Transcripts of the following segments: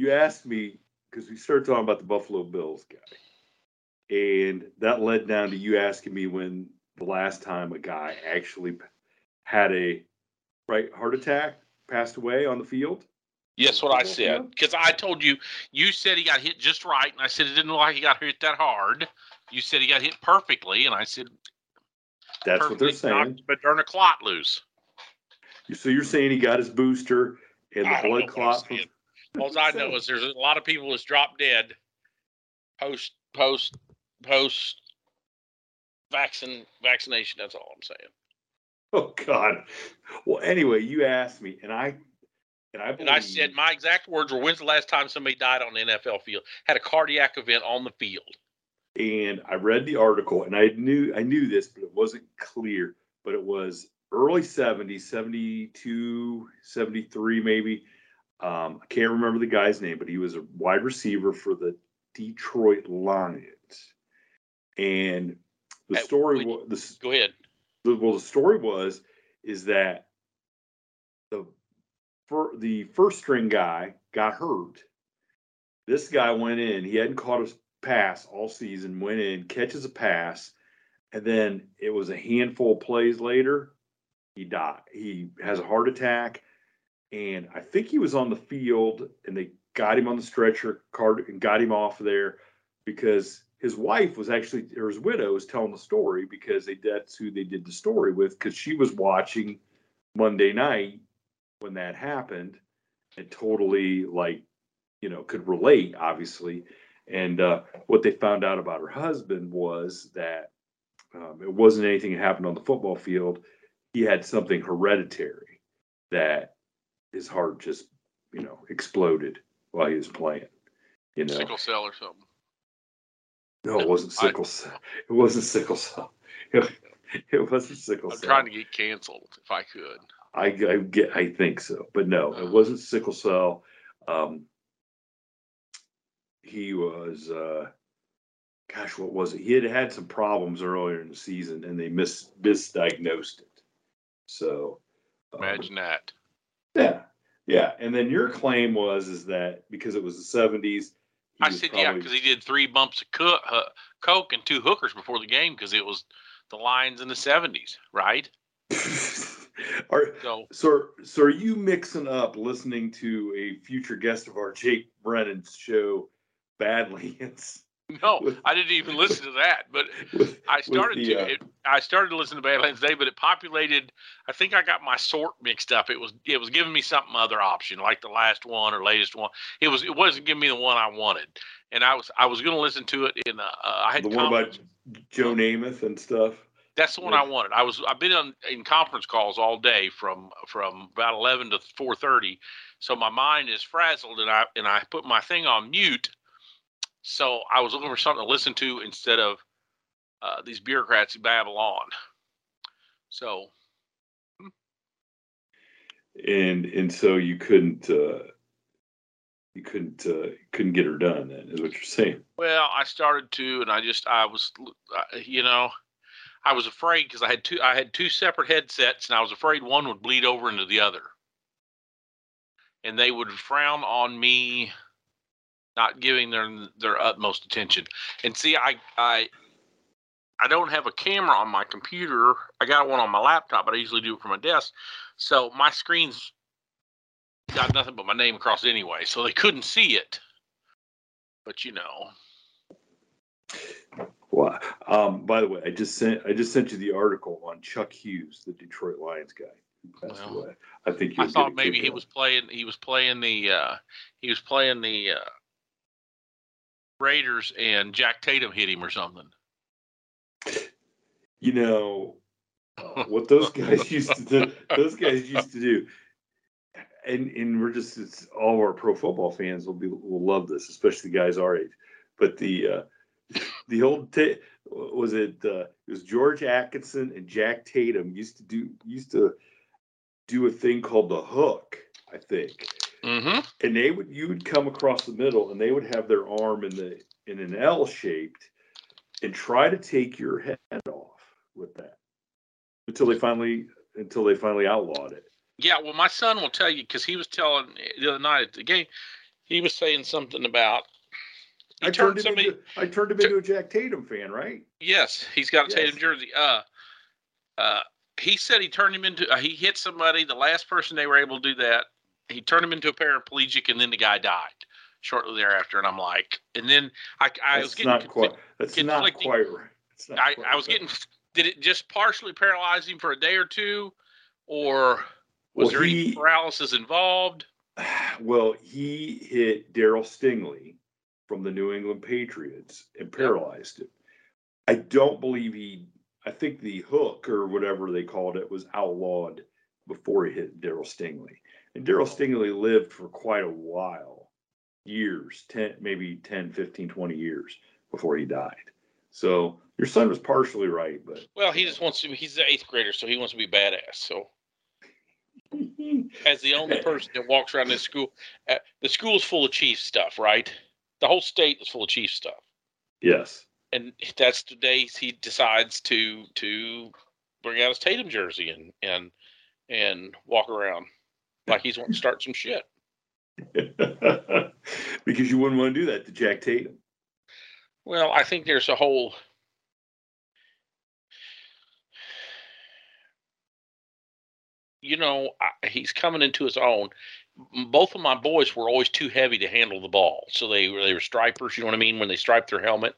You asked me because we started talking about the Buffalo Bills guy, and that led down to you asking me when the last time a guy actually had a right heart attack, passed away on the field. Yes, what I said. Because I told you, you said he got hit just right, and I said it didn't look like he got hit that hard. You said he got hit perfectly, and I said That's what they're saying. But turn a clot loose. So you're saying he got his booster and the don't blood clot. From, saying. All I know is there's a lot of people that's dropped dead post post post vaccine vaccination. That's all I'm saying. oh God. Well, anyway, you asked me, and I and I And I said my exact words were, "When's the last time somebody died on the NFL field? Had a cardiac event on the field?" and I read the article and I knew I knew this, but it wasn't clear. But it was early 70s, 72, 73 maybe. Um, I can't remember the guy's name, but he was a wide receiver for the Detroit Lions. And the story was this Go ahead. the, well, the story was is that the for the first string guy got hurt. This guy went in. He hadn't caught a pass all season. Went in, catches a pass, and then it was a handful of plays later. He died. He has a heart attack, and I think he was on the field, and they got him on the stretcher, card, and got him off there because his wife was actually or his widow was telling the story because they that's who they did the story with because she was watching Monday night when that happened and totally like you know could relate obviously. And uh, what they found out about her husband was that um, it wasn't anything that happened on the football field. He had something hereditary that his heart just you know exploded while he was playing you know Sickle cell or something. no, it wasn't I- sickle cell. It wasn't sickle cell. It, it wasn't sickle cell. I'm trying to get canceled if I could. I, I get. I think so, but no, Uh. it wasn't sickle cell. Um, he was. Uh, gosh, what was it? He had had some problems earlier in the season, and they mis misdiagnosed it. So, um, Imagine that. Yeah, yeah. And then your claim was is that because it was the seventies. I said yeah because he did three bumps of uh, coke and two hookers before the game because it was the Lions in the '70s, right? are So So, so are you mixing up listening to a future guest of our Jake Brennan's show, Badlands? no, I didn't even listen to that, but I started the, to. uh, It, I started to listen to Badlands Day, but it populated. I think I got my sort mixed up. It was it was giving me something other option, like the last one or latest one. It was it wasn't giving me the one I wanted, and I was I was going to listen to it in. Uh, uh, I had the one about Joe Namath and stuff. That's the one I wanted. I was I've been on in conference calls all day from from about eleven to four thirty, so my mind is frazzled, and I and I put my thing on mute. So I was looking for something to listen to instead of uh, these bureaucrats who babble on. So And and so you couldn't uh, you couldn't uh, couldn't get her done. Then is what you're saying. well, I started to, and I just I was, uh, you know, I was afraid because I had two I had two separate headsets, and I was afraid one would bleed over into the other, and they would frown on me not giving their their utmost attention. And see, I I I don't have a camera on my computer. I got one on my laptop, but I usually do it from my desk. So my screen's got nothing but my name across anyway, so they couldn't see it. But you know, Well, um, by the way, I just sent I just sent you the article on Chuck Hughes, the Detroit Lions guy. who passed Well, away. I think I thought maybe he out was playing. He was playing the. uh He was playing the uh Raiders, and Jack Tatum hit him or something. You know what those guys used to do. Those guys used to do, and and we're just it's, all of our pro football fans will be will love this, especially the guys our age. But the uh, the old ta- was it uh, it was George Atkinson and Jack Tatum used to do used to do a thing called the hook, I think. Mm-hmm. and they would you would come across the middle and they would have their arm in the in an L shaped and try to take your head off with that until they finally until they finally outlawed it. Yeah, well, my son will tell you because he was telling the other night at the game. He was saying something about. I turned turned him somebody. into I turned him into a Jack Tatum fan, right? Yes, he's got a Tatum jersey. Uh, uh, he said he turned him into. Uh, he hit somebody. The last person they were able to do that, he turned him into a paraplegic, and then the guy died shortly thereafter. And I'm like, and then I, I was getting. not quite that's not quite right. It's not I, quite I was right. getting. Did it just partially paralyze him for a day or two, or was Well, there any paralysis involved? well, he hit Darryl Stingley from the New England Patriots and paralyzed him. I don't believe he. I think the hook or whatever they called it was outlawed before he hit Darryl Stingley. And Darryl Stingley lived for quite a while, years, 10, maybe 10, 15, 20 years before he died. So your son was partially right, but Well, he just wants to. He's the eighth grader, so he wants to be badass. So as the only person that walks around this school, uh, the school's full of chief stuff, right? The whole state is full of chief stuff, yes. and that's the days he decides to to bring out his Tatum jersey and and and walk around like he's wanting to start some shit. because you wouldn't want to do that to Jack Tatum. Well, I think there's a whole. You know, I, he's coming into his own. Both of my boys were always too heavy to handle the ball, so they were they were stripers. You know what I mean? When they striped their helmet,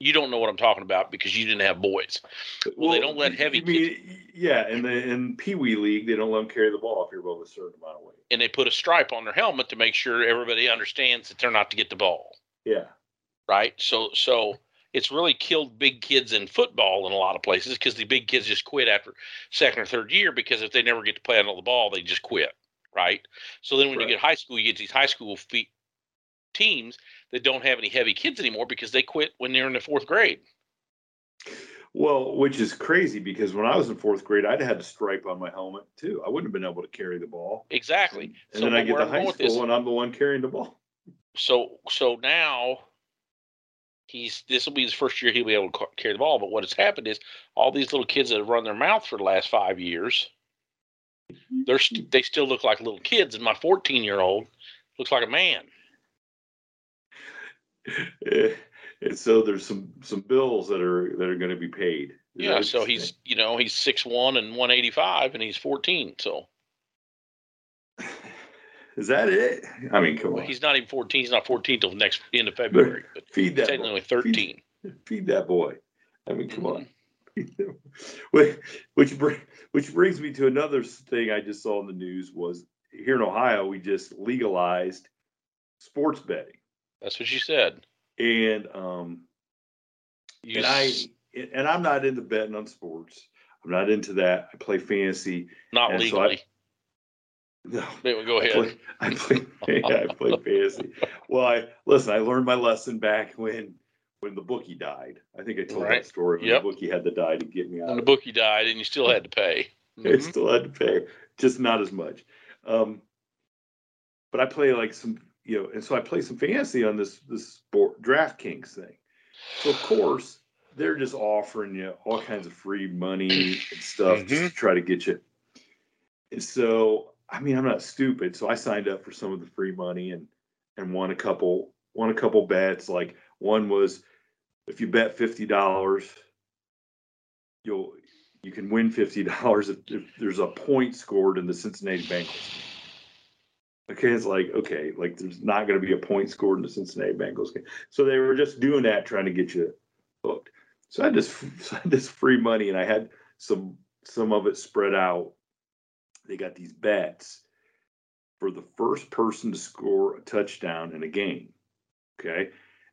you don't know what I'm talking about because you didn't have boys. Well, they don't let heavy mean, yeah, in the in Pee Wee League, they don't let them carry the ball if you're above a certain amount of weight. and they put a stripe on their helmet to make sure everybody understands that they're not to get the ball. Yeah, right? So so it's really killed big kids in football in a lot of places because the big kids just quit after second or third year because if they never get to play on the ball, they just quit, right? So then when you get high school, you get these high school feet teams that don't have any heavy kids anymore because they quit when they're in the fourth grade. well, which is crazy because when I was in fourth grade, I'd had a stripe on my helmet too. I wouldn't have been able to carry the ball. Exactly. And so then I get to high with this- school and I'm the one carrying the ball. so so now he's this will be his first year he'll be able to carry the ball. But what has happened is all these little kids that have run their mouth for the last five years, they're st- they still look like little kids, and my 14 year old looks like a man. and so there's some some bills that are that are going to be paid. Is Yeah, so he's you know he's six one and 185, and he's 14. So? Is that it? I mean, come well, on. he's not even 14. He's not 14 till next end of February, but Feed that. technically boy. only 13. Feed, feed that boy. I mean, come on. Mm-hmm. which which, br- which brings me to another thing I just saw in the news was here in Ohio we just legalized sports betting That's what you said. and um You and I and I'm not into betting on sports. I'm not into that. I play fantasy. not and so I- legally. No, go I ahead. play, I play, yeah, I play fantasy. Well, I listen. I learned my lesson back when when the bookie died. I think I told Right. that story when Yep. the bookie had to die to get me out. When the it. bookie died, and you still had to pay. I Mhm. still had to pay, just not as much. Um, but I play like some, you know, and so I play some fantasy on this this sport DraftKings thing. So of course they're just offering you all kinds of free money and stuff just Mhm. to try to get you. And so I mean I'm not stupid, so I signed up for some of the free money and and won a couple won a couple bets. Like one was if you bet fifty dollars, you'll you can win fifty dollars if, if there's a point scored in the Cincinnati Bengals. Okay, it's like okay, like there's not going to be a point scored in the Cincinnati Bengals game. So they were just doing that, trying to get you hooked. So I had this, so I had this free money, and I had some some of it spread out they got these bets for the first person to score a touchdown in a game. Okay.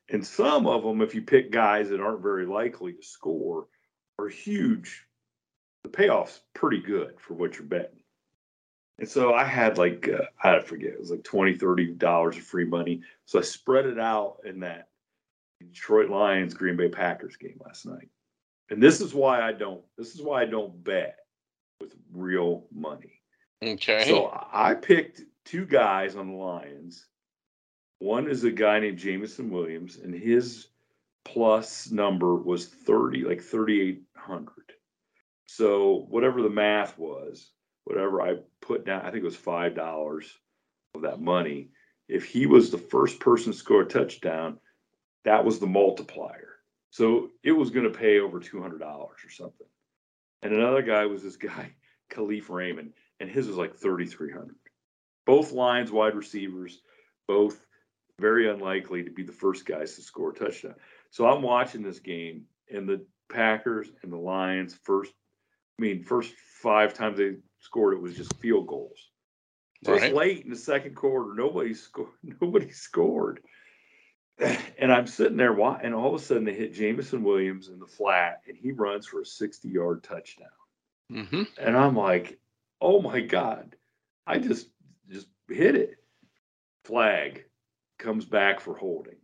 And some of them, if you pick guys that aren't very likely to score, are huge. The payoff's pretty good for what you're betting. And so I had like, uh, I forget, it was like 20 $30 of free money. So I spread it out in that Detroit Lions Green Bay Packers game last night. And this is why I don't, this is why I don't bet with real money. Okay. So I picked two guys on the Lions. One is a guy named Jameson Williams, and his plus number was 30, like 3,800. So whatever the math was, whatever I put down, I think it was $5 of that money. If he was the first person to score a touchdown, that was the multiplier. So it was going to pay over $200 or something. And another guy was this guy, Kalif Raymond, and his was like 3,300. Both lines, wide receivers, both very unlikely to be the first guys to score a touchdown. So I'm watching this game, and the Packers and the Lions first, mean, first five times they scored, it was just field goals. So Right. it's late in the second quarter. Nobody scored. Nobody scored. And I'm sitting there, and all of a sudden they hit Jameson Williams in the flat, and he runs for a 60 yard touchdown. hmm And I'm like, oh my God, I just just hit it. Flag comes back for holding.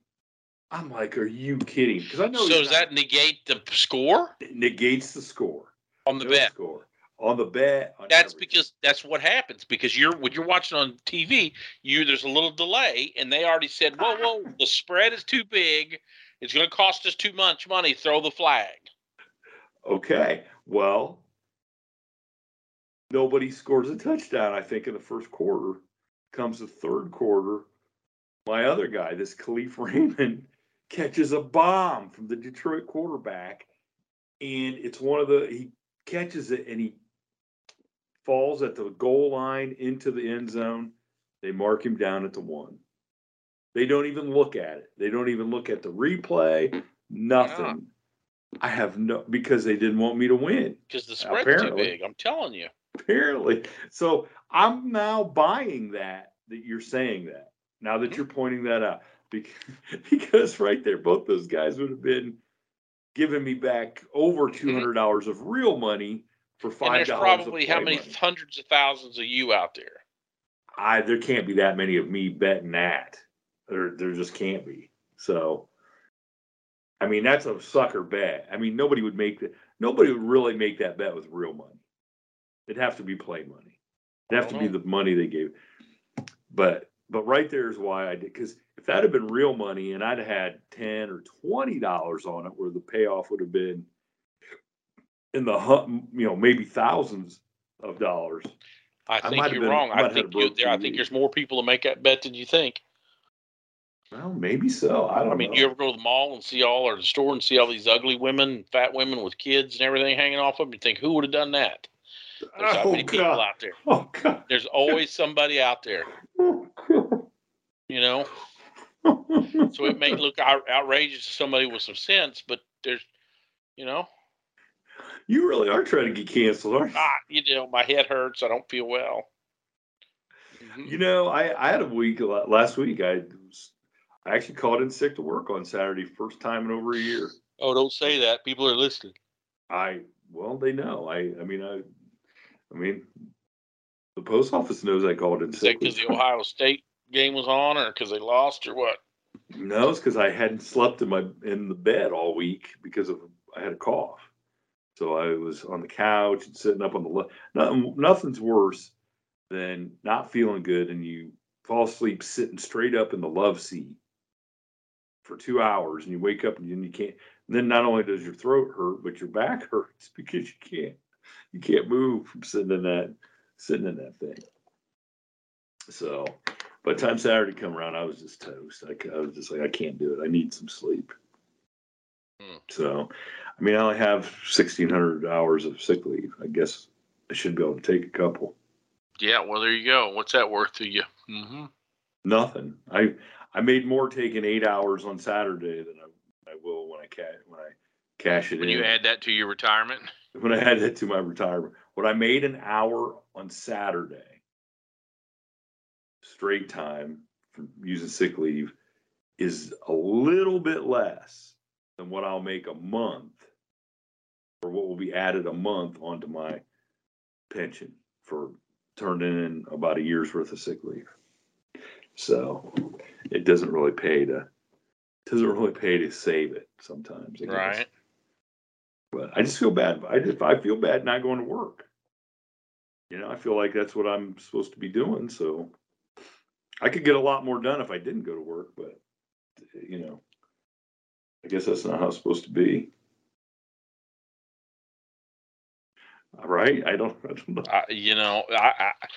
I'm like, are you kidding? Because I know So does that negate the score negates the score. On the No bet? score. On the bet. on That's everything. because that's what happens because you're when you're watching on TV, you there's a little delay and they already said, whoa, whoa, the spread is too big. It's going to cost us too much money. Throw the flag. Okay. Well, nobody scores a touchdown, I think, in the first quarter. Comes the third quarter. My other guy, this Kalif Raymond, catches a bomb from the Detroit quarterback. And it's one of the, he catches it and he falls at the goal line into the end zone. They mark him down at the one. They don't even look at it. They don't even look at the replay. Nothing. I have no because they didn't want me to win. because the spread's Apparently. too big. I'm telling you. Apparently. So I'm now buying that that you're saying that. Now that Mhm. you're pointing that out. Because, because right there, both those guys would have been giving me back over two hundred dollars of real money for Mm-hmm. five dollars. probably how many hundreds of thousands of you out there. I there can't be that many of me betting that. There there just can't be. So I mean that's a sucker bet. I mean nobody would make that nobody would really make that bet with real money. It'd have to be play money. It'd have to be the money they gave. But but right there is why I did because if that had been real money and I'd had ten or twenty dollars on it, where the payoff would have been in the you know maybe thousands of dollars. I I think have you're been- wrong. I think you, there, I think there's more people to make that bet than you think. Well, maybe so. I don't I mean, know. you ever go to the mall and see all or the store and see all these ugly women, fat women with kids and everything hanging off of them? You think who would have done that? There's oh, many people out there. Oh God. There's always somebody out there, Oh, you know. So it may look out- outrageous to somebody with some sense, but there's, you know, you really are trying to get canceled, aren't you? ah, you know, my head hurts. I don't feel well. Mhm. You know, I, I had a week last week. I was, I actually called in sick to work on Saturday, first time in over a year. Oh, don't say that. People are listening. I well, they know. I I mean, I I mean, the post office knows I called in Is sick. because the Ohio State game was on, or because they lost, or what? No, it's because I hadn't slept in my in the bed all week because of I had a cough. So I was on the couch and sitting up on the left. Nothing, nothing's worse than not feeling good and you fall asleep sitting straight up in the love seat for two hours and you wake up and you can't. And then not only does your throat hurt, but your back hurts because you can't you can't move from sitting in that sitting in that thing. So by the time Saturday come around, I was just toast. I was just like, I can't do it. I need some sleep. Hmm. So, I mean, I only have sixteen hundred hours of sick leave. I guess I should be able to take a couple. Yeah, well, there you go. What's that worth to you? Mm-hmm. Nothing. I I made more taking eight hours on Saturday than I, I will when I ca- when I cash it When in. you add that to your retirement, when I add that to my retirement. what I made an hour on Saturday, straight time from using sick leave, is a little bit less than what I'll make a month or what will be added a month onto my pension for turning in about a year's worth of sick leave. So it doesn't really pay to doesn't really pay to save it sometimes. I guess. Right. But I just feel bad. I just I feel bad not going to work. You know, I feel like that's what I'm supposed to be doing. So I could get a lot more done if I didn't go to work, but you know, I guess that's not how it's supposed to be. All right. I don't, I don't know. I, you know, I, I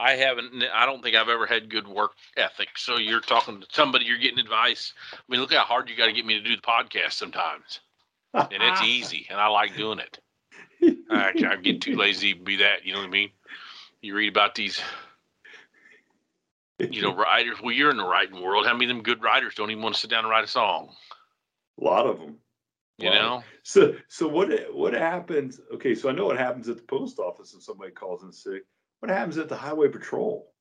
I haven't. I don't think I've ever had good work ethic. So you're talking to somebody, you're getting advice. I mean, look how hard you got to get me to do the podcast sometimes, and it's easy, and I like doing it. I, I get too lazy to be that. You know what I mean? You read about these, you know, writers. Well, you're in the writing world. How many of them good writers don't even want to sit down and write a song? A lot of them. You Wow. know? So, so what, what happens? Okay. So I know what happens at the post office when somebody calls in sick. What happens at the highway patrol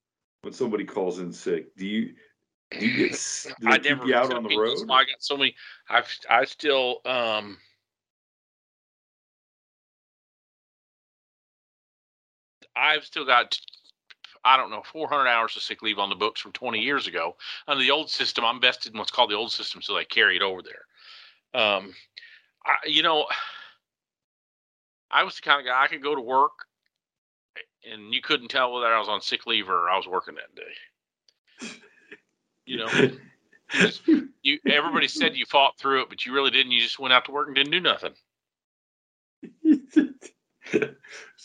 when somebody calls in sick? Do you, do you get, do I never you out on the road? I got so many. I've I still um. I've still got, I don't know, 400 hours of sick leave on the books from 20 years ago. Under the old system, I'm vested in what's called the old system, so they carry it over there. Um, I, you know, I was the kind of guy I could go to work, and you couldn't tell whether I was on sick leave or I was working that day. You know, you everybody said you fought through it, but you really didn't. You just went out to work and didn't do nothing.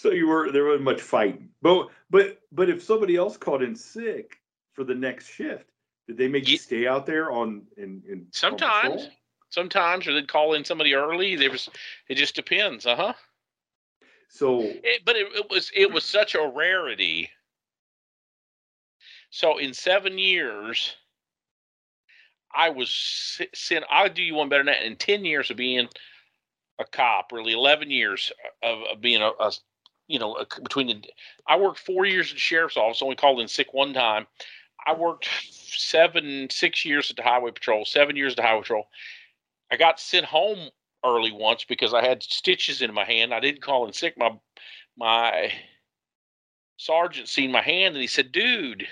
so you were there wasn't much fighting, but but but if somebody else called in sick for the next shift, did they make you stay out there on in in Sometimes, sometimes, or they'd call in somebody early. There was, it just depends, uh huh. So It, but it, it was it was such a rarity. So in seven years, I was sent. I'll do you one better than that. In ten years of being a cop, really eleven years of, of being a, a you know between the. I worked four years the sheriff's office. Only called in sick one time. I worked seven six years at the highway patrol. Seven years at the highway patrol. I got sent home early once because I had stitches in my hand. I didn't call in sick. My my sergeant seen my hand and he said, "Dude,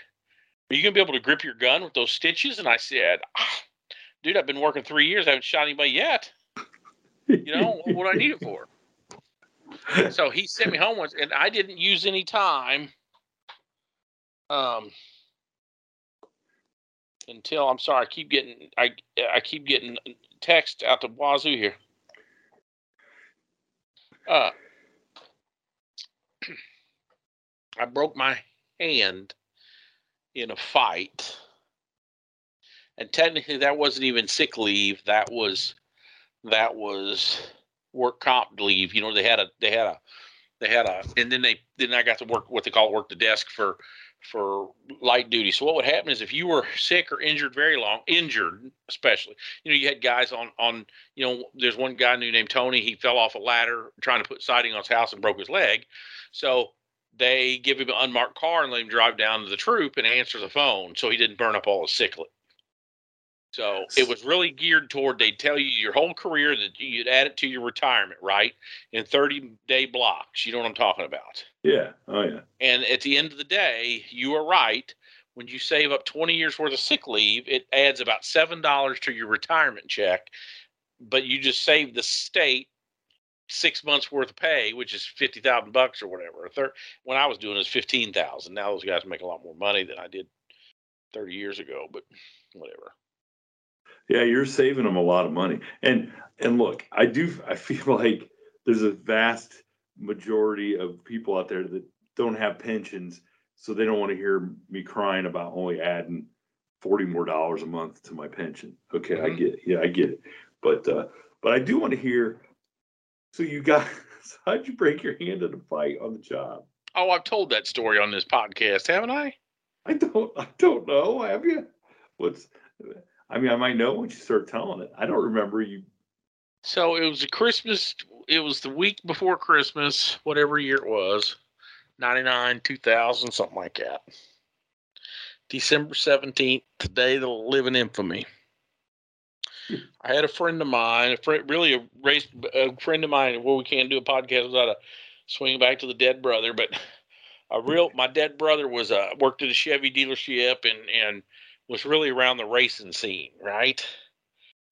are you gonna be able to grip your gun with those stitches?" And I said, "Ah, "Dude, I've been working three years. I haven't shot anybody yet. You know what I need it for?" So he sent me home once, and I didn't use any time. Um. Until I'm sorry, I keep getting I I keep getting text out the wazoo here. Uh, I broke my hand in a fight. And technically that wasn't even sick leave. That was that was work comp leave. You know, they had a they had a they had a and then they then I got to work what they call work the desk for for light duty. So what would happen is if you were sick or injured very long, injured especially, you know, you had guys on on you know, there's one guy new named Tony. He fell off a ladder trying to put siding on his house and broke his leg. So they give him an unmarked car and let him drive down to the troop and answer the phone so he didn't burn up all his sick. So it was really geared toward they'd tell you your whole career that you'd add it to your retirement, right? In 30 day blocks. You know what I'm talking about. yeah, oh yeah, And at the end of the day, you are right. When you save up 20 years worth of sick leave, it adds about $7 to your retirement check. But you just save the state six months worth of pay, which is 50,000 bucks or whatever. When I was doing was 15,000. Now those guys make a lot more money than I did 30 years ago, but whatever. Yeah. You're saving them a lot of money, and and look, I do. I feel like there's a vast majority of people out there that don't have pensions, so they don't want to hear me crying about only adding forty more dollars a month to my pension. Okay, I Mhm. get, it. yeah, I get it, but uh, but I do want to hear. So you got, so how'd you break your hand in a fight on the job? Oh, I've told that story on this podcast, haven't I? I don't, I don't know. Have you? What's? I mean, I might know once you start telling it. I don't remember you. So it was a Christmas. It was the week before Christmas, whatever year it was. 99, 2000, something like that. December 17th, today that'll live in infamy. I had a friend of mine, a friend, really a race, a friend of mine. Well, we can't do a podcast without a swing back to the dead brother, but a real, my dead brother was uh, worked at a Chevy dealership and and was really around the racing scene, right?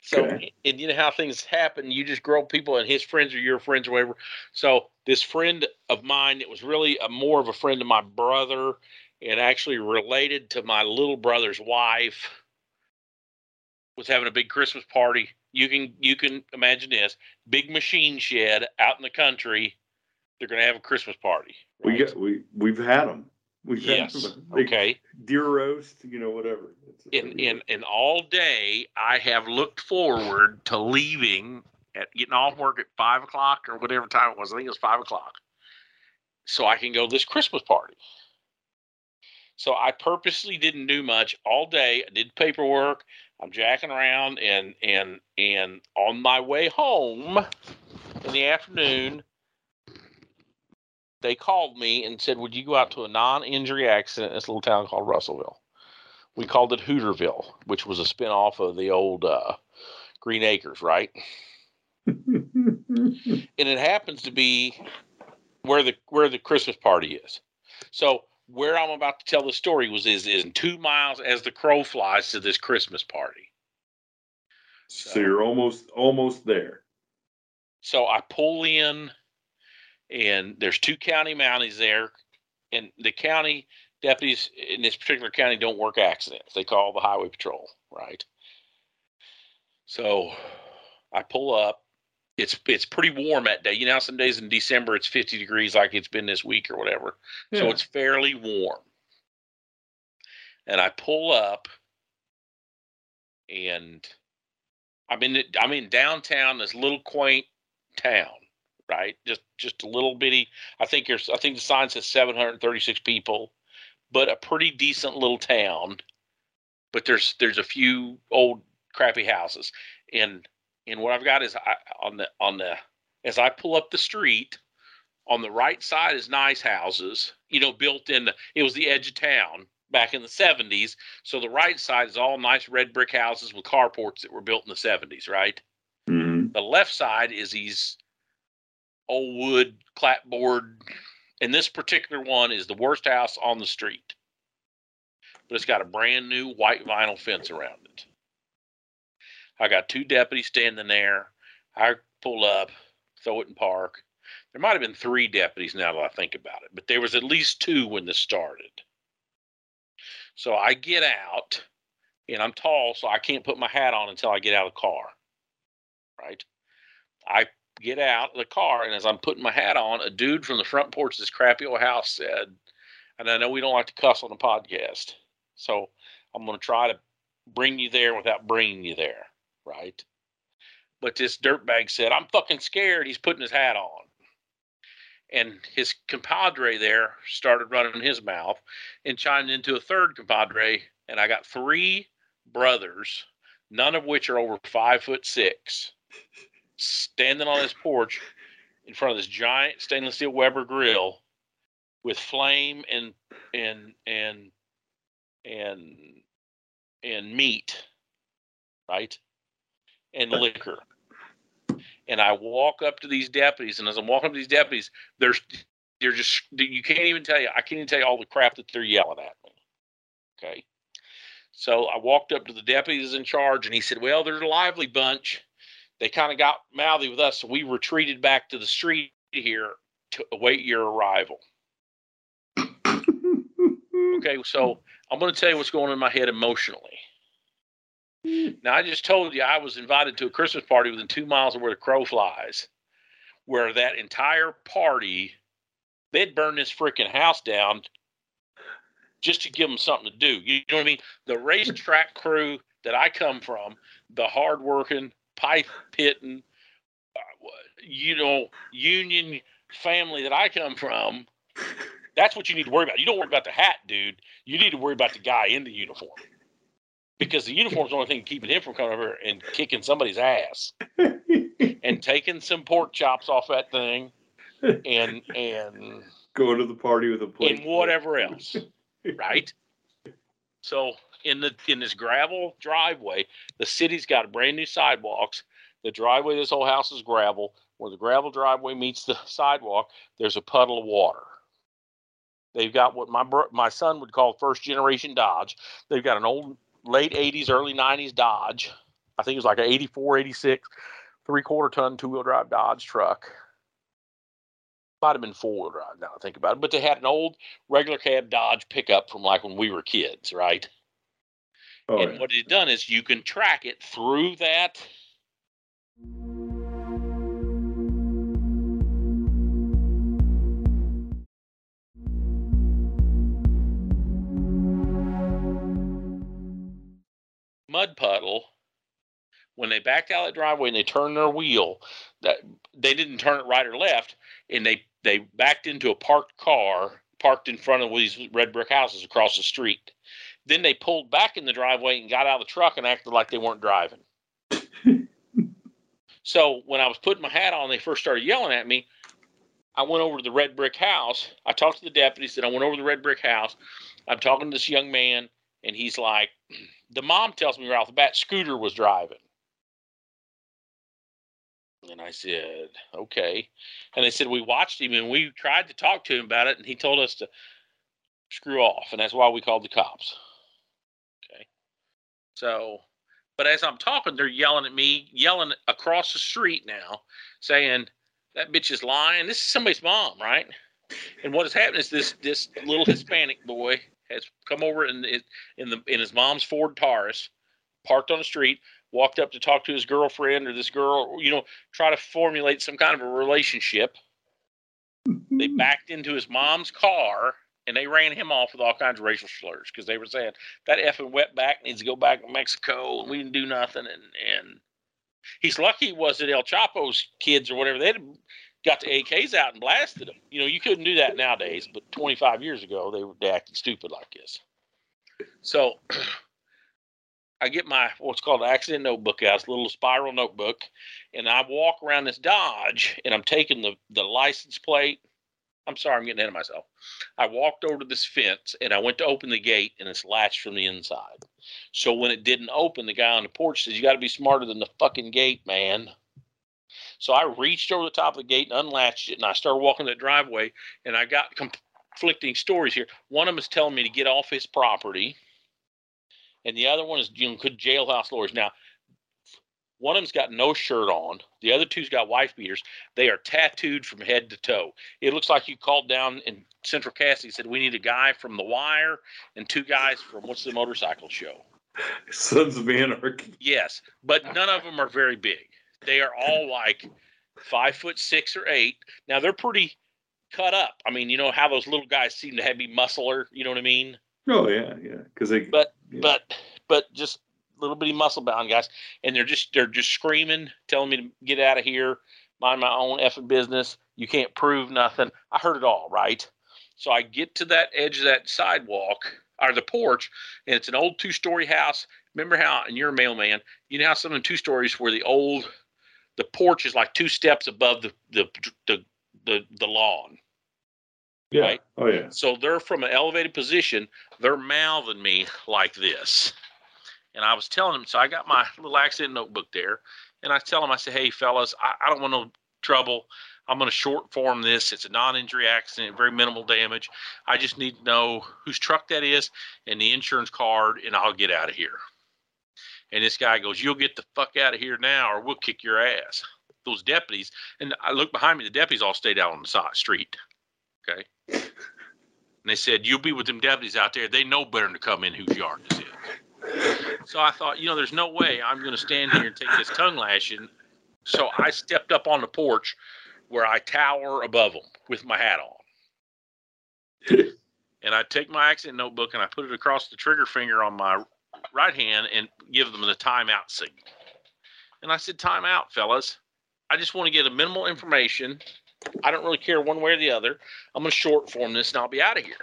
So, Okay. and you know how things happen. You just grow people, and his friends are your friends, or whatever. So, this friend of mine, it was really a, more of a friend of my brother, and actually related to my little brother's wife, was having a big Christmas party. You can you can imagine this big machine shed out in the country. They're going to have a Christmas party. We right? got we we've had them. We've yes. had 'em. Big Okay. deer roast, you know, whatever. It's a in big in in all day I have looked forward to leaving at getting off work at five o'clock or whatever time it was. I think it was five o'clock. So I can go to this Christmas party. So I purposely didn't do much all day. I did paperwork. I'm jacking around and and and on my way home in the afternoon, they called me and said, Would you go out to a non injury accident in this little town called Russellville? we called it Hooterville, which was a spinoff of the old uh, Green Acres, right? And it happens to be where the where the Christmas party is. So where I'm about to tell the story was is is in two miles as the crow flies to this Christmas party. so you're almost almost there. So I pull in, and there's two county mounties there, and the county deputies in this particular county don't work accidents. They call the highway patrol, right? So I pull up. It's it's pretty warm that day. You know, some days in December it's 50 degrees, like it's been this week or whatever. So it's fairly warm. And I pull up, and I'm in I'm in downtown, this little quaint town, right? Just just a little bitty. I think there's I think the sign says 736 people, but a pretty decent little town. But there's there's a few old crappy houses, and and what I've got is I, on the on the as I pull up the street, on the right side is nice houses, you know, built in. The, it was the edge of town back in the 70s, so the right side is all nice red brick houses with carports that were built in the 70s, right? Mhm. The left side is these old wood clapboard, and this particular one is the worst house on the street. But it's got a brand new white vinyl fence around it. I got two deputies standing there. I pull up, throw it in park. There might have been three deputies now that I think about it, but there was at least two when this started. So I get out, and I'm tall, so I can't put my hat on until I get out of the car. Right? I get out of the car, and as I'm putting my hat on, a dude from the front porch of this crappy old house said, and I know we don't like to cuss on the podcast, so I'm going to try to bring you there without bringing you there, right? But this dirtbag said, I'm fucking scared. He's putting his hat on. And his compadre there started running his mouth and chimed into a third compadre. And I got three brothers, none of which are over five foot six, standing on this porch in front of this giant stainless steel Weber grill with flame and and and and and meat, right? And liquor. And I walk up to these deputies, and as I'm walking up to these deputies, there's they're just you can't even tell you I can't even tell you all the crap that they're yelling at me. Okay. So I walked up to the deputies in charge, and he said, "Well, they're a lively bunch. They kind of got mouthy with us, so we retreated back to the street here to await your arrival." Okay, so I'm going to tell you what's going on in my head emotionally. Now, I just told you I was invited to a Christmas party within two miles of where the crow flies, where that entire party, they'd burn this freaking house down just to give them something to do. You know what I mean? The racetrack crew that I come from, the hardworking, pipe pitting, uh, you know, union family that I come from, that's what you need to worry about. You don't worry about the hat, dude. You need to worry about the guy in the uniform. Because the uniform's the only thing keeping him from coming over and kicking somebody's ass and taking some pork chops off that thing and and Going to the party with a plate. and whatever else, right? So in the in this gravel driveway, the city's got brand new sidewalks. The driveway, this whole house is gravel. Where the gravel driveway meets the sidewalk, there's a puddle of water. They've got what my bro- my son would call first generation Dodge. They've got an old late 80s, early 90s Dodge. I think it was like an 84, 86, three quarter ton, two wheel drive Dodge truck. Might have been four wheel drive now I think about it. But they had an old regular cab Dodge pickup from like when we were kids, right? Oh, and yeah. what it done is you can track it through that. Mud puddle. When they backed out of the driveway and they turned their wheel, that they didn't turn it right or left, and they they backed into a parked car parked in front of these red brick houses across the street. Then they pulled back in the driveway and got out of the truck and acted like they weren't driving. so when I was putting my hat on, they first started yelling at me. I went over to the red brick house. I talked to the deputies, and I went over to the red brick house. I'm talking to this young man, and he's like, the mom tells me right off the bat, Scooter was driving. And I said, okay. And they said, we watched him and we tried to talk to him about it, and he told us to screw off. And that's why we called the cops. Okay. So, but as I'm talking, they're yelling at me, yelling across the street now, saying, that bitch is lying. This is somebody's mom, right? And what has happened is this this little Hispanic boy has come over in the, in the in his mom's Ford Taurus, parked on the street, walked up to talk to his girlfriend or this girl, you know, try to formulate some kind of a relationship. They hmm. backed into his mom's car and they ran him off with all kinds of racial slurs because they were saying that effing wetback needs to go back to Mexico and we didn't do nothing. And and he's lucky it wasn't El Chapo's kids or whatever. They'd got the AKs out and blasted them. You know, you couldn't do that nowadays, but 25 years ago they were acting stupid like this. So I get my what's called an accident notebook out, it's a little spiral notebook, and I walk around this Dodge and I'm taking the the license plate. I'm sorry, I'm getting ahead of myself. I walked over to this fence and I went to open the gate and it's latched from the inside. So when it didn't open, the guy on the porch says, You got to be smarter than the fucking gate, man. So I reached over the top of the gate and unlatched it and I started walking the driveway and I got conflicting stories here. One of them is telling me to get off his property, and the other one is you know, good jailhouse lawyers. Now, one of them's got no shirt on. The other two's got wife beaters. They are tattooed from head to toe. It looks like you called down in Central Casting and said we need a guy from The Wire and two guys from what's the motorcycle show. Sons of Anarchy. Yes, but none of them are very big. They are all like five foot six or eight. Now they're pretty cut up. I mean, you know how those little guys seem to have be muscular. You know what I mean? Oh yeah, yeah. Because they. But yeah. but but just little bitty muscle bound guys, and they're just they're just screaming, telling me to get out of here, mind my own effing business. You can't prove nothing. I heard it all, right? So I get to that edge of that sidewalk or the porch, and it's an old two story house. Remember how, and you're a mailman, you know how some of the two stories where the old, the porch is like two steps above the the the the, the lawn. yeah. right. Oh yeah. So they're from an elevated position. They're mouthing me like this. And I was telling them, so I got my little accident notebook there. And I tell them, I say, hey, fellas, I, I don't want no trouble. I'm going to short form this. It's a non injury accident, very minimal damage. I just need to know whose truck that is and the insurance card, and I'll get out of here. And this guy goes, You'll get the fuck out of here now, or we'll kick your ass. Those deputies, and I look behind me, the deputies all stayed out on the side street. Okay. And they said, You'll be with them deputies out there. They know better than to come in whose yard this is. So I thought, you know, there's no way I'm going to stand here and take this tongue lashing. So I stepped up on the porch where I tower above them with my hat on. And I take my accident notebook and I put it across the trigger finger on my right hand and give them the timeout signal. And I said, Timeout, fellas. I just want to get a minimal information. I don't really care one way or the other. I'm going to short form this and I'll be out of here.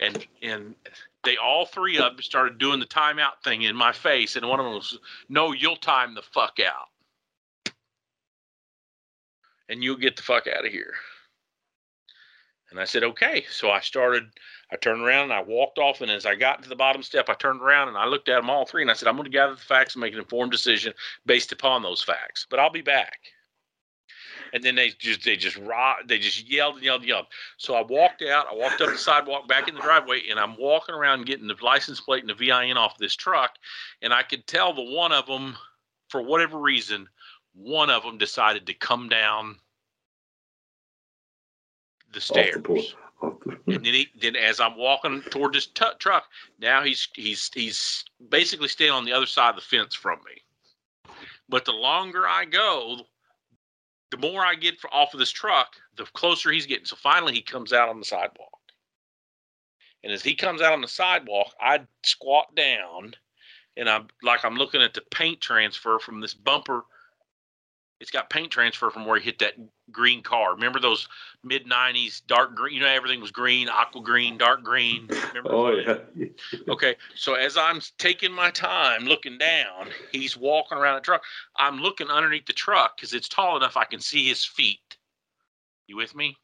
And and they all three of them started doing the timeout thing in my face, and one of them was, "No, you'll time the fuck out, and you'll get the fuck out of here." And I said, okay. So I started, I turned around and I walked off. And as I got to the bottom step, I turned around and I looked at them all three and I said, I'm going to gather the facts and make an informed decision based upon those facts, but I'll be back. And then they just, they just, they just yelled and yelled and yelled. So I walked out, I walked up the sidewalk back in the driveway and I'm walking around getting the license plate and the VIN off this truck. And I could tell the one of them, for whatever reason, one of them decided to come down the stairs. the and then he, then as I'm walking toward this t- truck, now he's he's he's basically staying on the other side of the fence from me. But the longer I go, the more I get off of this truck, the closer he's getting. So finally, he comes out on the sidewalk. And as he comes out on the sidewalk, I squat down, and I'm like I'm looking at the paint transfer from this bumper it's got paint transfer from where he hit that green car. Remember those mid '90s dark green? You know, everything was green, aqua green, dark green. Remember oh yeah. okay, so as I'm taking my time looking down, he's walking around the truck. I'm looking underneath the truck because it's tall enough I can see his feet. You with me?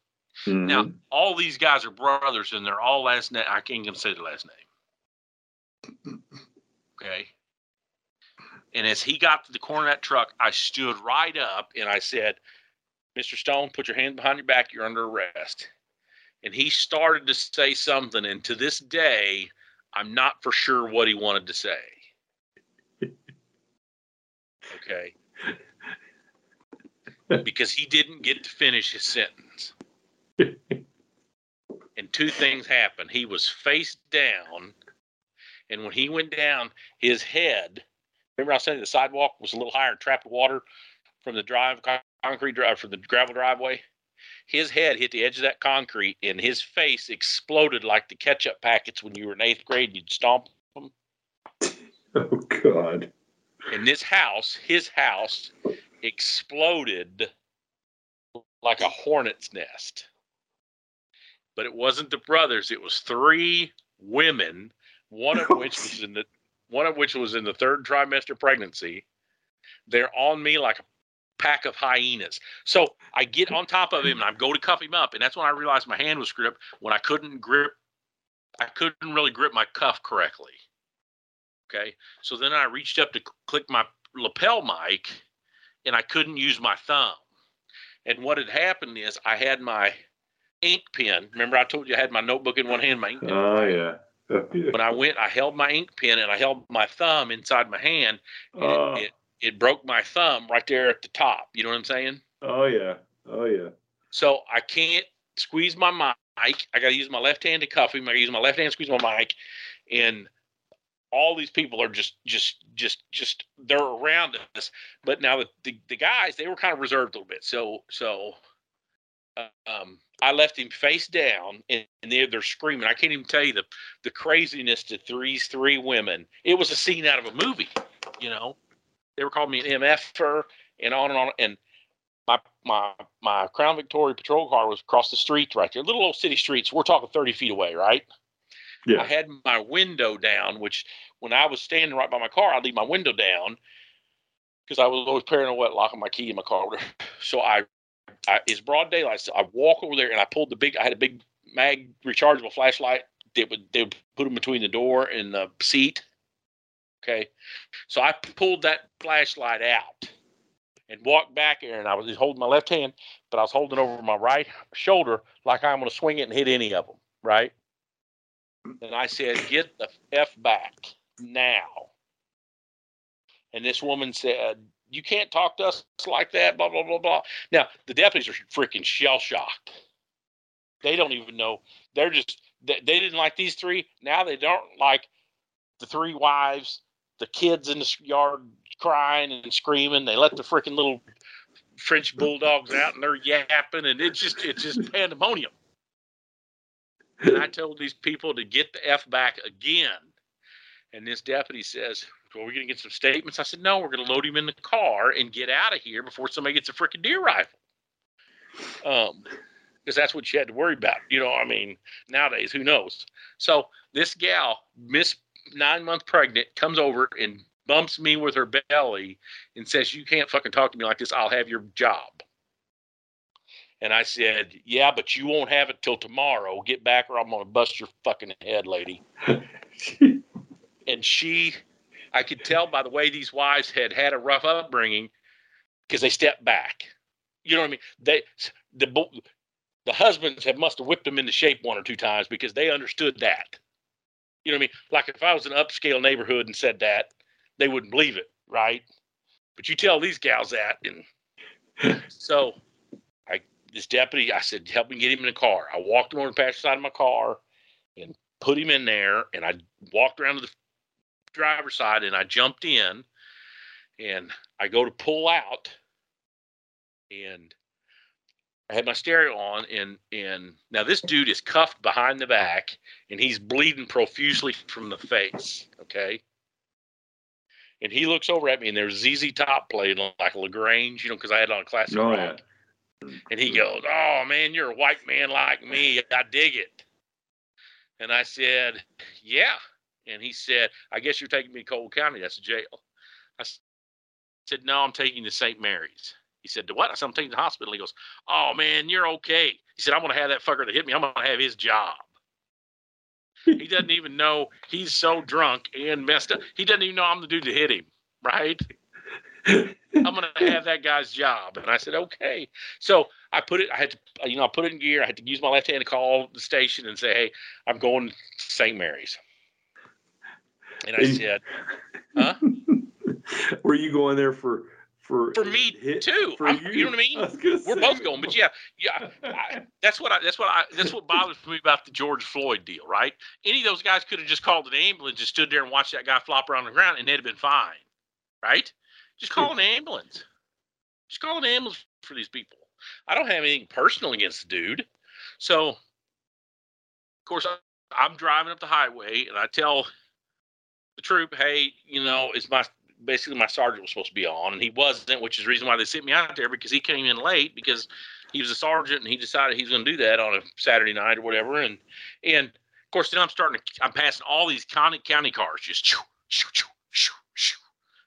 Mm-hmm. Now, all these guys are brothers, and they're all last name. I can't even say the last name. Okay. And as he got to the corner of that truck, I stood right up and I said, Mr. Stone, put your hands behind your back. You're under arrest. And he started to say something. And to this day, I'm not for sure what he wanted to say. Okay. Because he didn't get to finish his sentence. and two things happened. He was face down. And when he went down, his head Remember, I was saying the sidewalk was a little higher and trapped water from the drive concrete drive uh, from the gravel driveway. His head hit the edge of that concrete, and his face exploded like the ketchup packets when you were in eighth grade. and You'd stomp them. Oh God! And this house, his house, exploded like a hornet's nest. But it wasn't the brothers; it was three women, one of which was in the one of which was in the third trimester pregnancy. They're on me like a pack of hyenas. So I get on top of him and I go to cuff him up, and that's when I realized my hand was gripped when I couldn't grip. I couldn't really grip my cuff correctly. Okay, so then I reached up to click my lapel mic, and I couldn't use my thumb. And what had happened is I had my ink pen. Remember, I told you I had my notebook in one hand, my ink pen. Oh yeah. when I went, I held my ink pen and I held my thumb inside my hand, and uh, it, it, it broke my thumb right there at the top. You know what I'm saying? Oh yeah, oh yeah. So I can't squeeze my mic. I got to use my left hand to cuff him. I got to use my left hand to squeeze my mic, and all these people are just just just just they're around us. But now the the, the guys they were kind of reserved a little bit. So so um, I left him face down, and, and they're, they're screaming. I can't even tell you the the craziness to these three women. It was a scene out of a movie, you know. They were calling me an MFer and on and on. And my my my Crown Victoria patrol car was across the street right there, little old city streets. We're talking thirty feet away, right? Yeah. I had my window down, which when I was standing right by my car, I'd leave my window down because I was always paranoid locking my key in my car. So I I, it's broad daylight. So I walk over there and I pulled the big. I had a big mag rechargeable flashlight. They would they would put them between the door and the seat. Okay, so I pulled that flashlight out and walked back there, and I was just holding my left hand, but I was holding over my right shoulder like I'm going to swing it and hit any of them. Right. And I said, "Get the f back now." And this woman said, you can't talk to us like that, blah, blah, blah, blah. Now, the deputies are freaking shell shocked. They don't even know. They're just, they, they didn't like these three. Now they don't like the three wives, the kids in the yard crying and screaming. They let the freaking little French bulldogs out and they're yapping, and it's just, it's just pandemonium. And I told these people to get the F back again. And this deputy says, well, we're going to get some statements. I said, no, we're going to load him in the car and get out of here before somebody gets a freaking deer rifle. Um, because that's what you had to worry about. You know, I mean, nowadays, who knows? So this gal, Miss nine month pregnant, comes over and bumps me with her belly and says, "You can't fucking talk to me like this. I'll have your job." And I said, Yeah, but you won't have it till tomorrow. Get back or I'm going to bust your fucking head, lady. and she, I could tell by the way these wives had had a rough upbringing because they stepped back. You know what I mean? They, the, the husbands have must have whipped them into shape one or two times because they understood that. You know what I mean? Like if I was in an upscale neighborhood and said that, they wouldn't believe it, right? But you tell these gals that, and so I this deputy, I said, help me get him in the car. I walked him over the passenger side of my car and put him in there, and I walked around to the driver's side and I jumped in, and I go to pull out, and I had my stereo on, and and now this dude is cuffed behind the back, and he's bleeding profusely from the face. Okay, and he looks over at me, and there's ZZ Top playing like La Grange, you know, because I had on a classic Oh, rock. And he goes, "Oh man, you're a white man like me. I dig it." And I said, "Yeah." And he said, "I guess you're taking me to Cole County. That's a jail." I said, "No, I'm taking you to St. Mary's." He said, "To what?" I said, "I'm taking you to the hospital." He goes, "Oh man, you're okay." He said, "I'm gonna have that fucker that hit me. I'm gonna have his job." he doesn't even know he's so drunk and messed up. He doesn't even know I'm the dude that hit him, right? I'm gonna have that guy's job. And I said, okay. So I put it, I had to, you know, I put it in gear. I had to use my left hand to call the station and say, hey, I'm going to St. Mary's. And I said, huh? Were you going there for for For me hit- too. For you? you know what I mean? gonna We're both going, but yeah, yeah. I, that's what I. That's what I. That's what bothers me about the George Floyd deal, right? Any of those guys could have just called an ambulance, and stood there and watched that guy flop around the ground, and they'd have been fine, right? Just call an ambulance. Just call an ambulance for these people. I don't have anything personal against the dude, so of course I, I'm driving up the highway, and I tell the troop, "Hey, you know, it's my basically my sergeant was supposed to be on, and he wasn't, which is the reason why they sent me out there because he came in late because he was a sergeant and he decided he's going to do that on a Saturday night or whatever. And and of course, then I'm starting to I'm passing all these county county cars just shoo, shoo, shoo, shoo, shoo.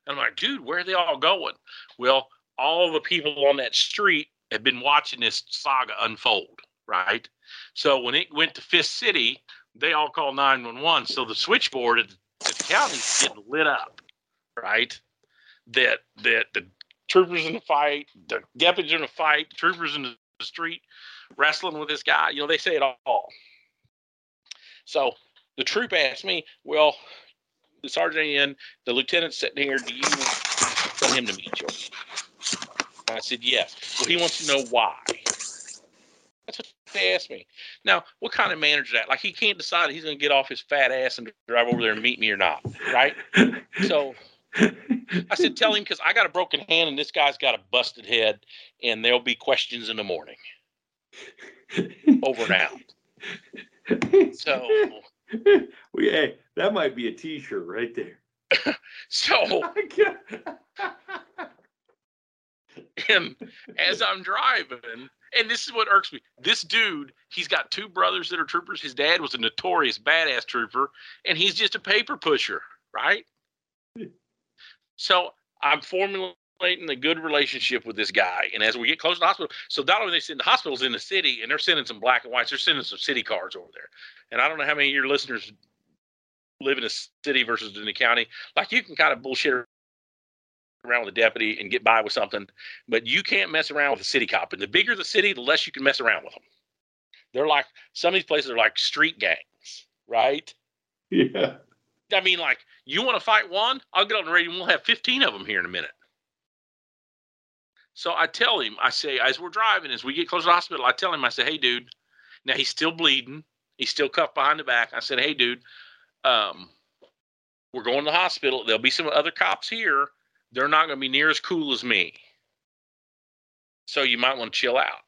And I'm like, dude, where are they all going? Well, all the people on that street have been watching this saga unfold, right? So when it went to Fifth City, they all called 911. So the switchboard at the, the county's getting lit up right? That that the troopers in the fight, the deputies in the fight, the troopers in the street wrestling with this guy. You know, they say it all. So the troop asked me, "Well, the sergeant in, the lieutenant sitting here. Do you want him to meet you?" I said, "Yes." Well, he wants to know why. They asked me. Now, what kind of manager that? Like, he can't decide he's going to get off his fat ass and drive over there and meet me or not, right? So I said, tell him because I got a broken hand and this guy's got a busted head, and there'll be questions in the morning. Over and out. So, well, hey, that might be a T-shirt right there. so, and as I'm driving, and this is what irks me. This dude, he's got two brothers that are troopers. His dad was a notorious badass trooper, and he's just a paper pusher, right? So I'm formulating a good relationship with this guy, and as we get close to the hospital, so not only they send the hospitals in the city, and they're sending some black and whites, they're sending some city cars over there. And I don't know how many of your listeners live in a city versus in the county. Like you can kind of bullshit around with a deputy and get by with something, but you can't mess around with a city cop. And the bigger the city, the less you can mess around with them. They're like some of these places are like street gangs, right? yeah. I mean, like you want to fight one, I'll get on the radio and we'll have 15 of them here in a minute. So I tell him, I say, as we're driving, as we get close to the hospital, I tell him, I say, hey, dude, now he's still bleeding. He's still cuffed behind the back. I said, hey, dude, um, we're going to the hospital. There'll be some other cops here. They're not going to be near as cool as me. So you might want to chill out.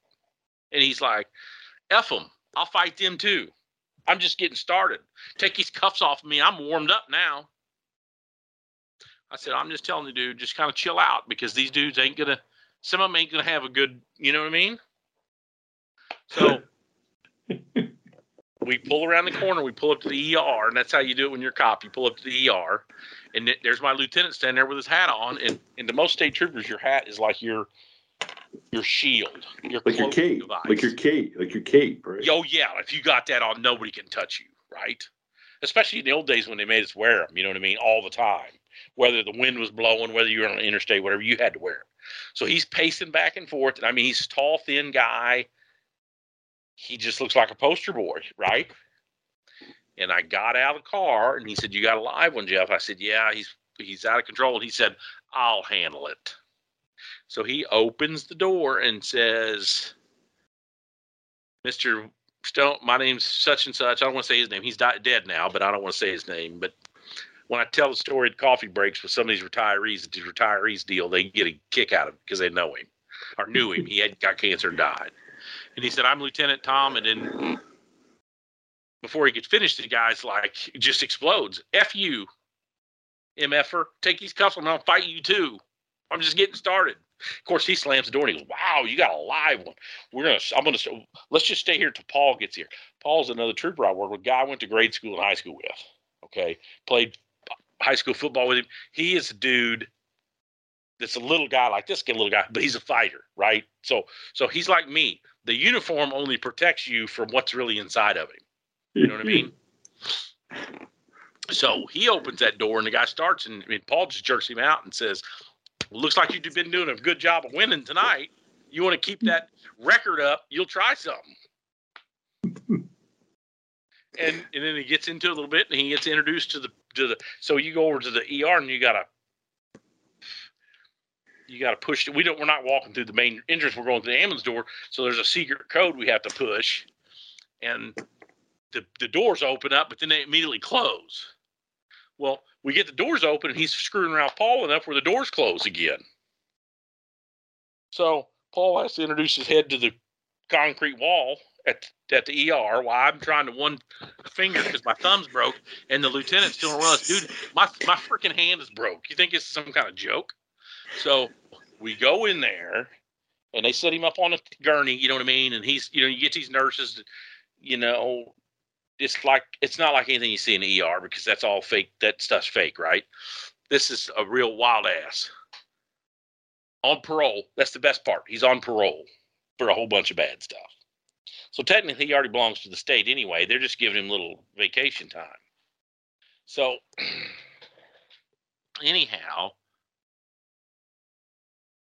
And he's like, F them. I'll fight them too. I'm just getting started. Take these cuffs off of me. I'm warmed up now. I said, I'm just telling the dude, just kind of chill out because these dudes ain't gonna some of them ain't gonna have a good you know what I mean? So we pull around the corner, we pull up to the ER, and that's how you do it when you're a cop. You pull up to the ER, and th- there's my lieutenant standing there with his hat on. And, and to most state troopers, your hat is like your your shield, your like your cape, device. like your cape, like your cape, right? Oh yeah, if you got that on, nobody can touch you, right? Especially in the old days when they made us wear them. You know what I mean? All the time, whether the wind was blowing, whether you were on the interstate, whatever, you had to wear it. So he's pacing back and forth, and I mean, he's a tall, thin guy. He just looks like a poster boy, right? And I got out of the car, and he said, "You got a live one, Jeff?" I said, "Yeah, he's he's out of control." And he said, "I'll handle it." So he opens the door and says, Mr. Stone, my name's such and such. I don't want to say his name. He's died, dead now, but I don't want to say his name. But when I tell the story at coffee breaks with some of these retirees, the retirees deal, they get a kick out of it because they know him or knew him. He had got cancer and died. And he said, I'm Lieutenant Tom. And then before he could finish, the guy's like, just explodes. F you, MFer. Take these cuffs and I'll fight you too. I'm just getting started. Of course, he slams the door and he goes, "Wow, you got a live one. We're gonna. I'm gonna. Let's just stay here till Paul gets here. Paul's another trooper I work with. Guy I went to grade school and high school with. Okay, played high school football with him. He is a dude that's a little guy like this, a little guy, but he's a fighter, right? So, so he's like me. The uniform only protects you from what's really inside of him. You know what I mean? So he opens that door and the guy starts, and I mean, Paul just jerks him out and says, "Looks like you've been doing a good job of winning tonight. You want to keep that record up? You'll try something." and and then he gets into it a little bit, and he gets introduced to the to the. So you go over to the ER, and you gotta you gotta push. We don't. We're not walking through the main entrance. We're going through the ambulance door. So there's a secret code we have to push, and the the doors open up, but then they immediately close. Well, we get the doors open, and he's screwing around Paul enough where the doors close again. So Paul has to introduce his head to the concrete wall at at the ER while I'm trying to one finger because my thumb's broke, and the lieutenant's still around. Dude, my my freaking hand is broke. You think it's some kind of joke? So we go in there, and they set him up on a gurney. You know what I mean? And he's, you know, you get these nurses, you know, it's like it's not like anything you see in the ER because that's all fake. That stuff's fake, right? This is a real wild ass on parole. That's the best part. He's on parole for a whole bunch of bad stuff. So technically, he already belongs to the state anyway. They're just giving him little vacation time. So, anyhow,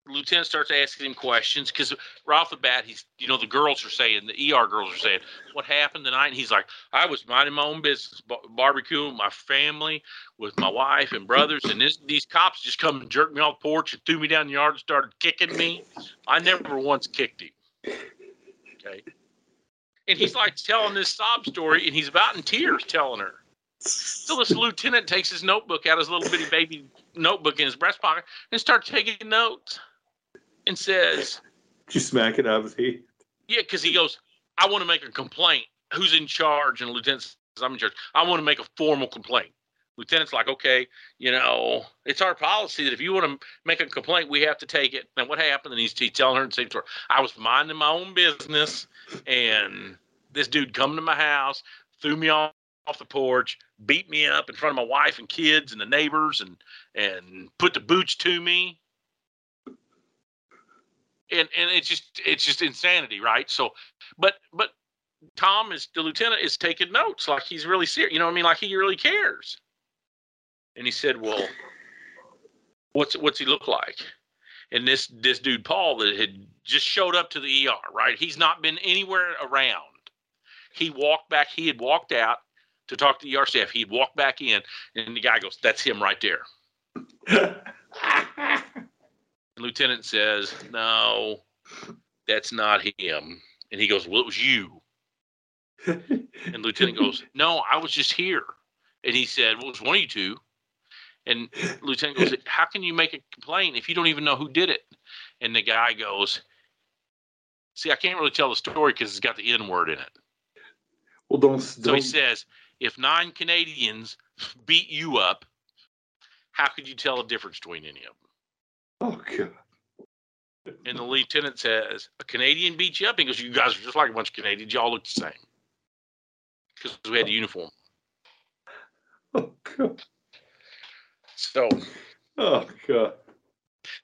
lieutenant starts asking him questions because right off the bat, he's, you know, the girls are saying, the ER girls are saying, what happened tonight? And he's like, I was minding my own business, bar- barbecuing my family, with my wife and brothers, and this, these cops just come and jerked me off the porch and threw me down the yard and started kicking me. I never once kicked him. Okay. And he's like telling this sob story, and he's about in tears telling her. So this lieutenant takes his notebook out, his little bitty baby notebook in his breast pocket, and starts taking notes and says, Did you smack it out of his? Yeah, because he goes, I want to make a complaint. Who's in charge? And the lieutenant says, I'm in charge. I want to make a formal complaint. Lieutenant's like, okay, you know, it's our policy that if you want to make a complaint, we have to take it. And what happened? And he's, he's telling her the same story. I was minding my own business, and this dude come to my house, threw me off off the porch, beat me up in front of my wife and kids and the neighbors, and and put the boots to me. And and it's just it's just insanity, right? So, but but Tom is the lieutenant is taking notes like he's really serious. You know what I mean? Like he really cares. And he said, "Well, what's what's he look like?" And this this dude Paul that had just showed up to the ER, right? He's not been anywhere around. He walked back. He had walked out to talk to the ER staff. He'd walked back in, and the guy goes, "That's him right there." The lieutenant says, "No, that's not him." And he goes, "Well, it was you." And lieutenant goes, "No, I was just here." And he said, "Well, it was one of you two. And lieutenant goes, "How can you make a complaint if you don't even know who did it?" And the guy goes, "See, I can't really tell the story because it's got the N word in it." Well, don't. So don't he says, if nine Canadians beat you up, how could you tell the difference between any of them? Oh god. And the lieutenant says, a Canadian beat you up? He goes, you guys are just like a bunch of Canadians. Y'all look the same. Because we had the uniform. Oh god. So Oh god.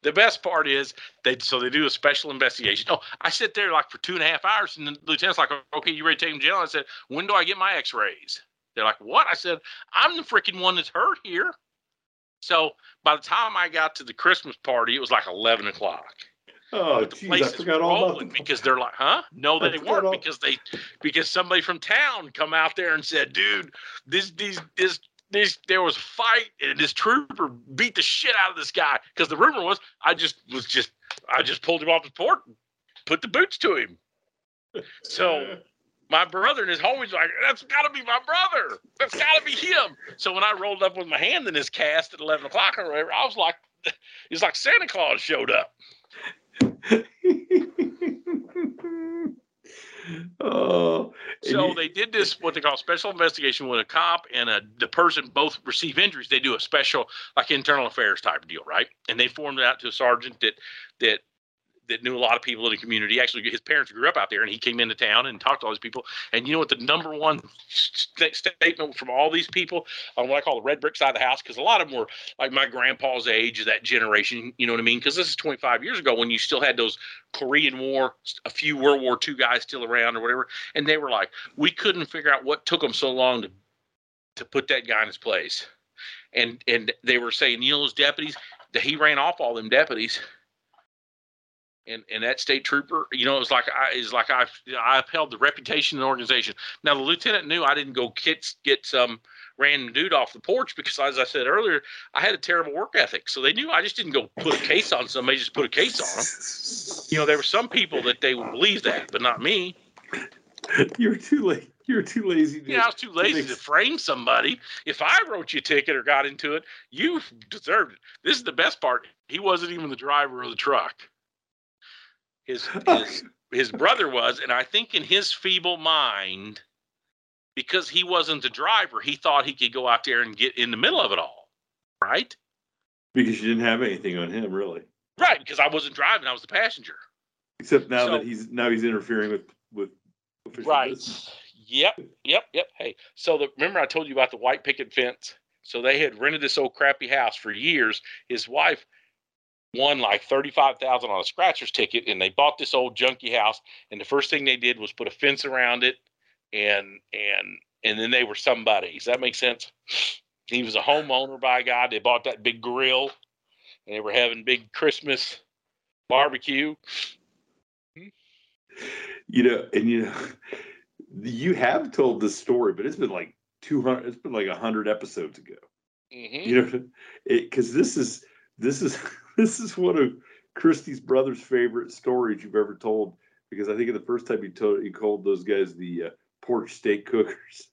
the best part is they so they do a special investigation. Oh, I sit there like for two and a half hours, and the lieutenant's like, "Okay, you ready to take him to jail?" I said, "When do I get my X-rays?" They're like, "What?" I said, "I'm the freaking one that's hurt here." So by the time I got to the Christmas party, it was like eleven o'clock. Oh, But the geez, place I is forgot all about rolling the because they're like, huh? No, they weren't all- because they because somebody from town come out there and said, dude, this these this this there was a fight and this trooper beat the shit out of this guy because the rumor was I just was just I just pulled him off the port and put the boots to him. So my brother and his homies like, that's got to be my brother. That's got to be him. So when I rolled up with my hand in his cast at eleven o'clock or whatever, I was like, it's like Santa Claus showed up. oh, So they did this what they call special investigation when a cop and a the person both receive injuries. They do a special like internal affairs type deal, right? And they formed it out to a sergeant that that that knew a lot of people in the community. Actually, his parents grew up out there, and he came into town and talked to all these people. And you know what? The number one st- statement from all these people on what I call the red brick side of the house, because a lot of them were like my grandpa's age, that generation. You know what I mean? Because this is 25 years ago when you still had those Korean War, a few World War II guys still around or whatever, and they were like, we couldn't figure out what took them so long to to put that guy in his place. And and they were saying, you know, those deputies, he ran off all them deputies and and that state trooper, you know, it was like I is like I I upheld the reputation of the organization. Now the lieutenant knew I didn't go get get some random dude off the porch because, as I said earlier, I had a terrible work ethic. So they knew I just didn't go put a case on somebody, just put a case on them. You know, there were some people that they would believe that, but not me. you're too late. You're too lazy. To, know, I was too lazy make- to frame somebody. If I wrote you a ticket or got into it, you deserved it. This is the best part. He wasn't even the driver of the truck. His his his brother was, and I think in his feeble mind, because he wasn't the driver, he thought he could go out there and get in the middle of it all. Right? because you didn't have anything on him really, Right, because I wasn't driving, I was the passenger. except now So- that he's now he's interfering with with Right. business. Yep, yep, yep. Hey, so the remember I told you about the white picket fence? So they had rented this old crappy house for years. His wife won like thirty-five thousand on a scratcher's ticket, and they bought this old junky house. And the first thing they did was put a fence around it, and and and then they were somebody. Does that make sense? He was a homeowner by God. They bought that big grill, and they were having big Christmas barbecue. You know, and you know, you have told this story, but it's been like two hundred. It's been like hundred episodes ago. hmm You know, because this is this is this is one of Christie's brother's favorite stories you've ever told. Because I think the first time he told he called those guys the uh, porch steak cookers.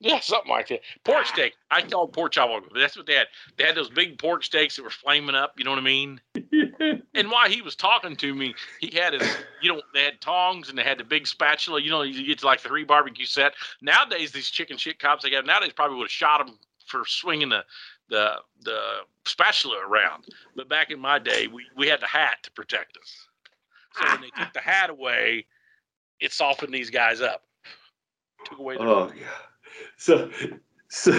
Yeah, something like that. Pork steak. I called pork chop. That's what they had. They had those big pork steaks that were flaming up. You know what I mean? And while he was talking to me, he had his, you know, they had tongs and they had the big spatula. You know, you get to like the three barbecue set. Nowadays, these chicken shit cops they got nowadays probably would have shot him for swinging the the the spatula around. But back in my day, we we had the hat to protect us. So when they took the hat away, it softened these guys up. Took away their Oh yeah. So so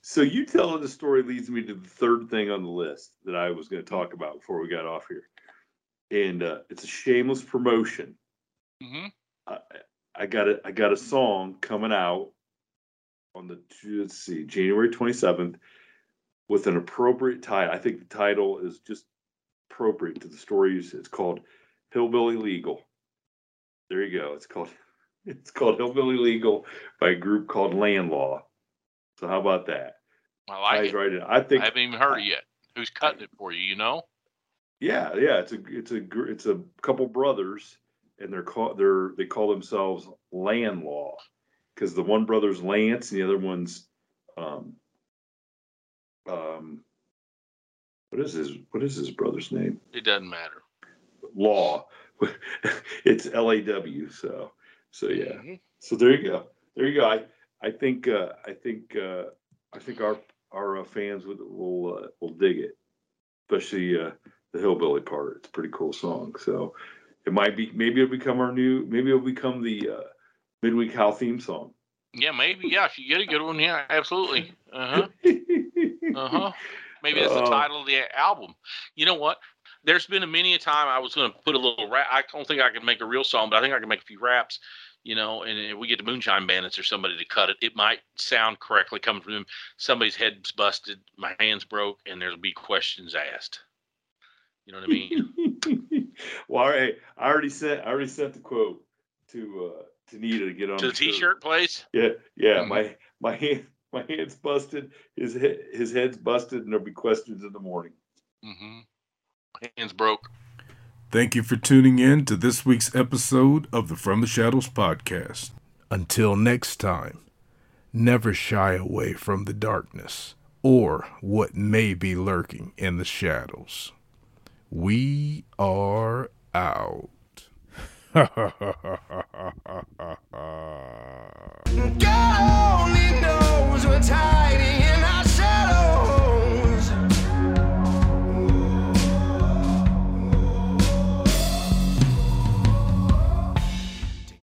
so you telling the story leads me to the third thing on the list that I was going to talk about before we got off here, and uh, it's a shameless promotion. hmm I, I got a I got a song coming out on the let's see January twenty seventh with an appropriate title. I think the title is just appropriate to the stories. It's called Hillbilly Legal. There you go. It's called it's called Hillbilly Legal by a group called Land Law. So how about that? I like Ties it. right in. I think I haven't even heard it yet. Who's cutting it for you? You know? Yeah, yeah, it's a it's a it's a couple brothers, and they're called they're they call themselves Land Law, because the one brother's Lance and the other one's um um what is his what is his brother's name? It doesn't matter. Law. it's L A W. So so yeah. Mhm. So there you go. There you go. I I think uh, I think uh, I think our our uh, fans would, will uh, will dig it, especially uh, the hillbilly part. It's a pretty cool song. So it might be maybe it'll become our new maybe it'll become the uh, midweek Hal theme song. Yeah, maybe. Yeah, if you get a good one, yeah, absolutely. Uh huh. Uh huh. Maybe that's the Oh. title of the album. You know what? There's been a many a time I was going to put a little rap. I don't think I can make a real song, but I think I can make a few raps. You know, and if we get the Moonshine Bandits or somebody to cut it, it might sound correctly coming from them. Somebody's head's busted, my hands broke, and there'll be questions asked. You know what I mean? well, all right. I already sent. I already sent the quote to uh to Nita to get on to the shirt. T-shirt place. Yeah, yeah. Mhm. My my hand my hand's busted. His head his head's busted, and there'll be questions in the morning. hmm Hands broke. Thank you for tuning in to this week's episode of the From the Shadows podcast. Until next time, never shy away from the darkness or what may be lurking in the shadows. We are out. Go! were tidy.